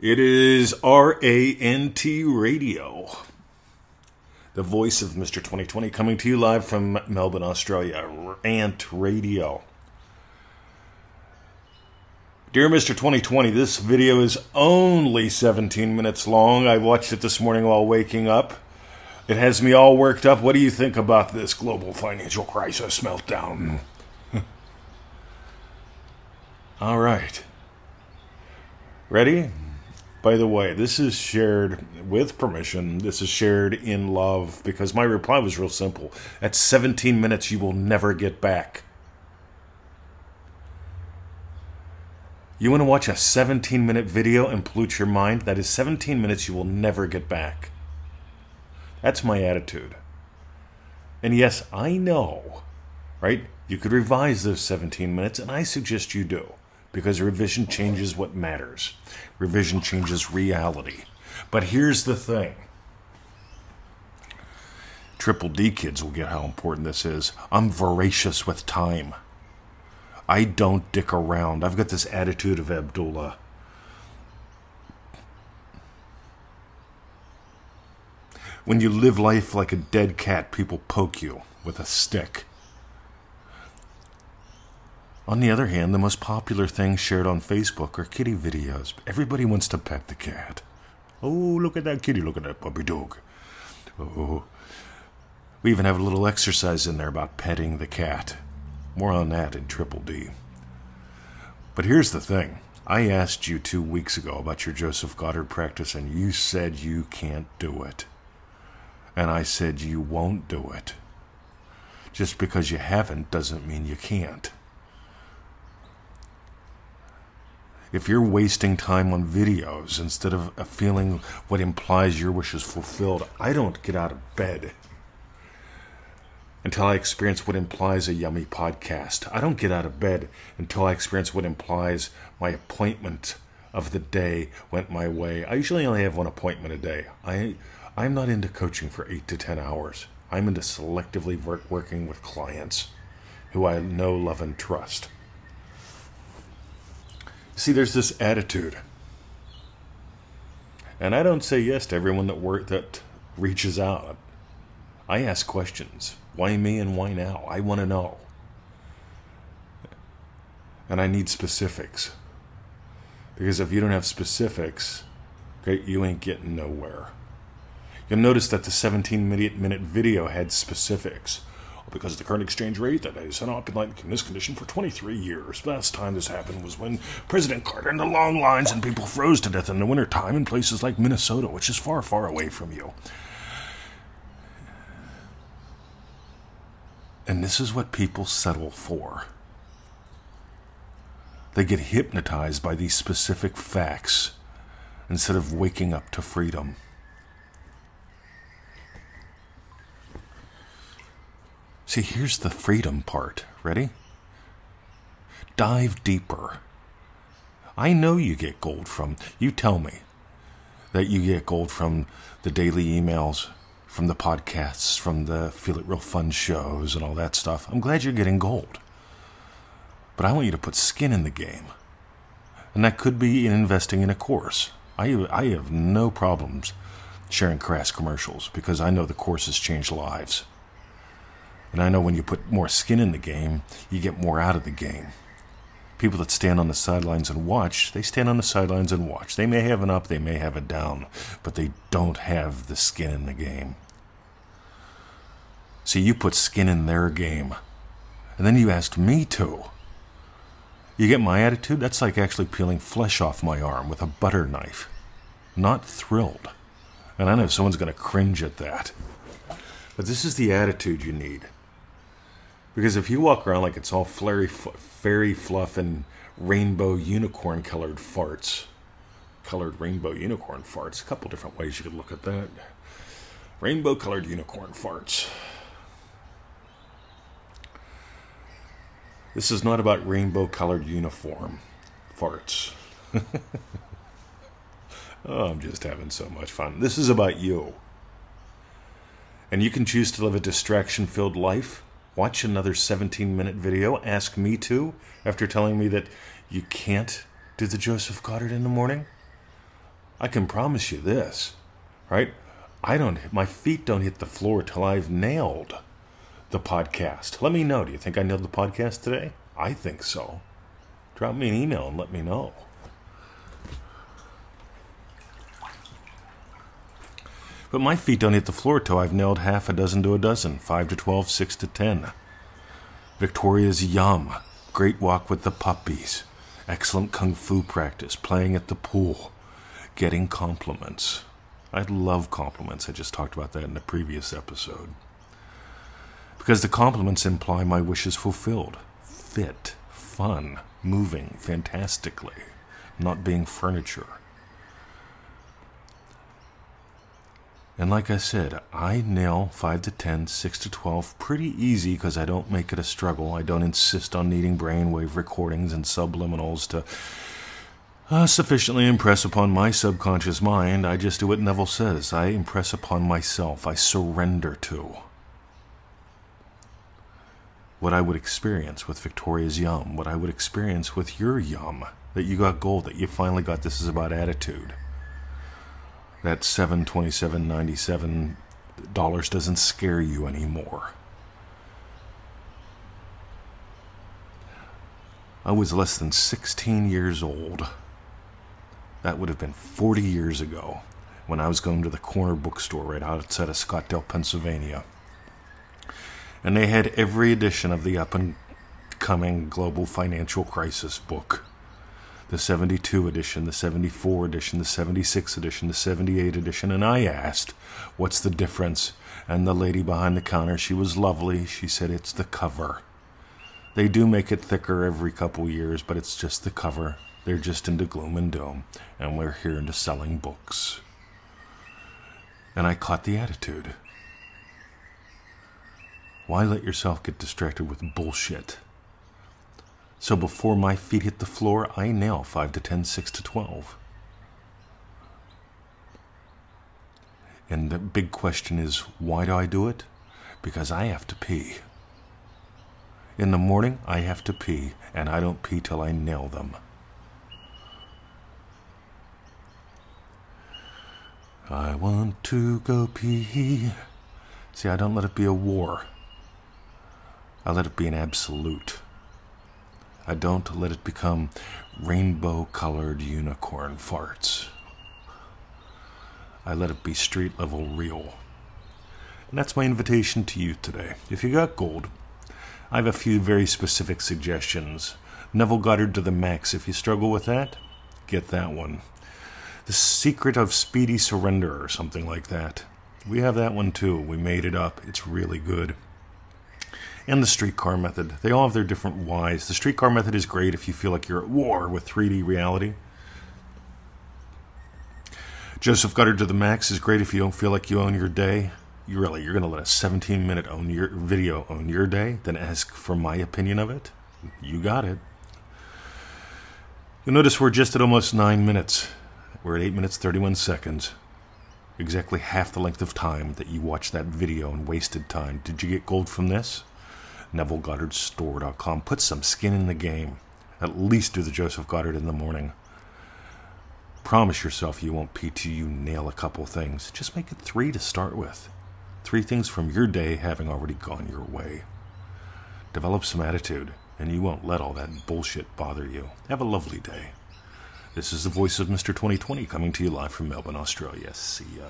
It is RANT Radio, the voice of Mr. 2020, coming to you live from Melbourne, Australia. Rant Radio. Dear Mr. 2020, this video is only 17 minutes long. I watched it this morning while waking up. It has me all worked up. What do you think about this global financial crisis meltdown? all right. Ready? By the way, this is shared with permission. This is shared in love because my reply was real simple. At 17 minutes, you will never get back. You want to watch a 17 minute video and pollute your mind? That is 17 minutes you will never get back. That's my attitude. And yes, I know, right? You could revise those 17 minutes, and I suggest you do because revision changes what matters. Revision changes reality. But here's the thing Triple D kids will get how important this is. I'm voracious with time. I don't dick around. I've got this attitude of Abdullah. When you live life like a dead cat, people poke you with a stick. On the other hand, the most popular things shared on Facebook are kitty videos. Everybody wants to pet the cat. Oh, look at that kitty, look at that puppy dog. Oh. We even have a little exercise in there about petting the cat. More on that in Triple D. But here's the thing. I asked you two weeks ago about your Joseph Goddard practice, and you said you can't do it. And I said you won't do it. Just because you haven't doesn't mean you can't. If you're wasting time on videos instead of feeling what implies your wish is fulfilled, I don't get out of bed until I experience what implies a yummy podcast. I don't get out of bed until I experience what implies my appointment of the day went my way. I usually only have one appointment a day. I I'm not into coaching for 8 to 10 hours. I'm into selectively work, working with clients who I know, love and trust. See, there's this attitude. And I don't say yes to everyone that work that reaches out. I ask questions. Why me and why now? I want to know. And I need specifics. Because if you don't have specifics, okay, you ain't getting nowhere. You'll notice that the 17 minute video had specifics because the current exchange rate that has not been in this condition for 23 years. Last time this happened was when President Carter and the long lines and people froze to death in the wintertime in places like Minnesota, which is far, far away from you. And this is what people settle for. They get hypnotized by these specific facts instead of waking up to freedom. See, here's the freedom part. Ready? Dive deeper. I know you get gold from, you tell me that you get gold from the daily emails, from the podcasts, from the Feel It Real Fun shows, and all that stuff. I'm glad you're getting gold. But I want you to put skin in the game. And that could be in investing in a course. I, I have no problems sharing crass commercials because I know the courses change lives. And I know when you put more skin in the game, you get more out of the game. People that stand on the sidelines and watch, they stand on the sidelines and watch. They may have an up, they may have a down, but they don't have the skin in the game. See, you put skin in their game, and then you asked me to. You get my attitude? That's like actually peeling flesh off my arm with a butter knife. Not thrilled. And I know someone's going to cringe at that. But this is the attitude you need. Because if you walk around like it's all flurry, fairy fluff and rainbow unicorn colored farts, colored rainbow unicorn farts, a couple different ways you could look at that. Rainbow colored unicorn farts. This is not about rainbow colored uniform farts. oh, I'm just having so much fun. This is about you. And you can choose to live a distraction filled life watch another 17 minute video, ask me to, after telling me that you can't do the Joseph Goddard in the morning? I can promise you this, right? I don't, my feet don't hit the floor till I've nailed the podcast. Let me know. Do you think I nailed the podcast today? I think so. Drop me an email and let me know. But my feet don't hit the floor till I've nailed half a dozen to a dozen, five to twelve, six to ten. Victoria's Yum, great walk with the puppies, excellent kung fu practice, playing at the pool, getting compliments. I love compliments. I just talked about that in the previous episode. Because the compliments imply my wishes fulfilled. Fit, fun, moving fantastically, not being furniture. And like I said, I nail 5 to 10, 6 to 12 pretty easy because I don't make it a struggle. I don't insist on needing brainwave recordings and subliminals to uh, sufficiently impress upon my subconscious mind. I just do what Neville says. I impress upon myself. I surrender to what I would experience with Victoria's Yum, what I would experience with your Yum, that you got gold, that you finally got this is about attitude that seven twenty seven ninety seven dollars doesn't scare you anymore. I was less than 16 years old. That would have been 40 years ago when I was going to the corner bookstore right outside of Scottdale, Pennsylvania. And they had every edition of the up and coming global financial crisis book the 72 edition, the 74 edition, the 76 edition, the 78 edition, and I asked, What's the difference? And the lady behind the counter, she was lovely. She said, It's the cover. They do make it thicker every couple years, but it's just the cover. They're just into gloom and doom, and we're here into selling books. And I caught the attitude. Why let yourself get distracted with bullshit? So before my feet hit the floor, I nail 5 to 10, 6 to 12. And the big question is why do I do it? Because I have to pee. In the morning, I have to pee, and I don't pee till I nail them. I want to go pee. See, I don't let it be a war. I let it be an absolute. I don't let it become rainbow colored unicorn farts. I let it be street level real. And that's my invitation to you today. If you got gold, I have a few very specific suggestions. Neville Goddard to the max. If you struggle with that, get that one. The Secret of Speedy Surrender, or something like that. We have that one too. We made it up. It's really good and the streetcar method. They all have their different whys. The streetcar method is great if you feel like you're at war with 3D reality. Joseph Goddard to the max is great if you don't feel like you own your day. You really, you're going to let a 17 minute own your video own your day, then ask for my opinion of it. You got it. You'll notice we're just at almost nine minutes. We're at eight minutes 31 seconds. Exactly half the length of time that you watched that video and wasted time. Did you get gold from this? NevilleGoddardStore.com. Put some skin in the game. At least do the Joseph Goddard in the morning. Promise yourself you won't PT you nail a couple things. Just make it three to start with. Three things from your day having already gone your way. Develop some attitude, and you won't let all that bullshit bother you. Have a lovely day. This is the voice of Mr. 2020 coming to you live from Melbourne, Australia. See ya.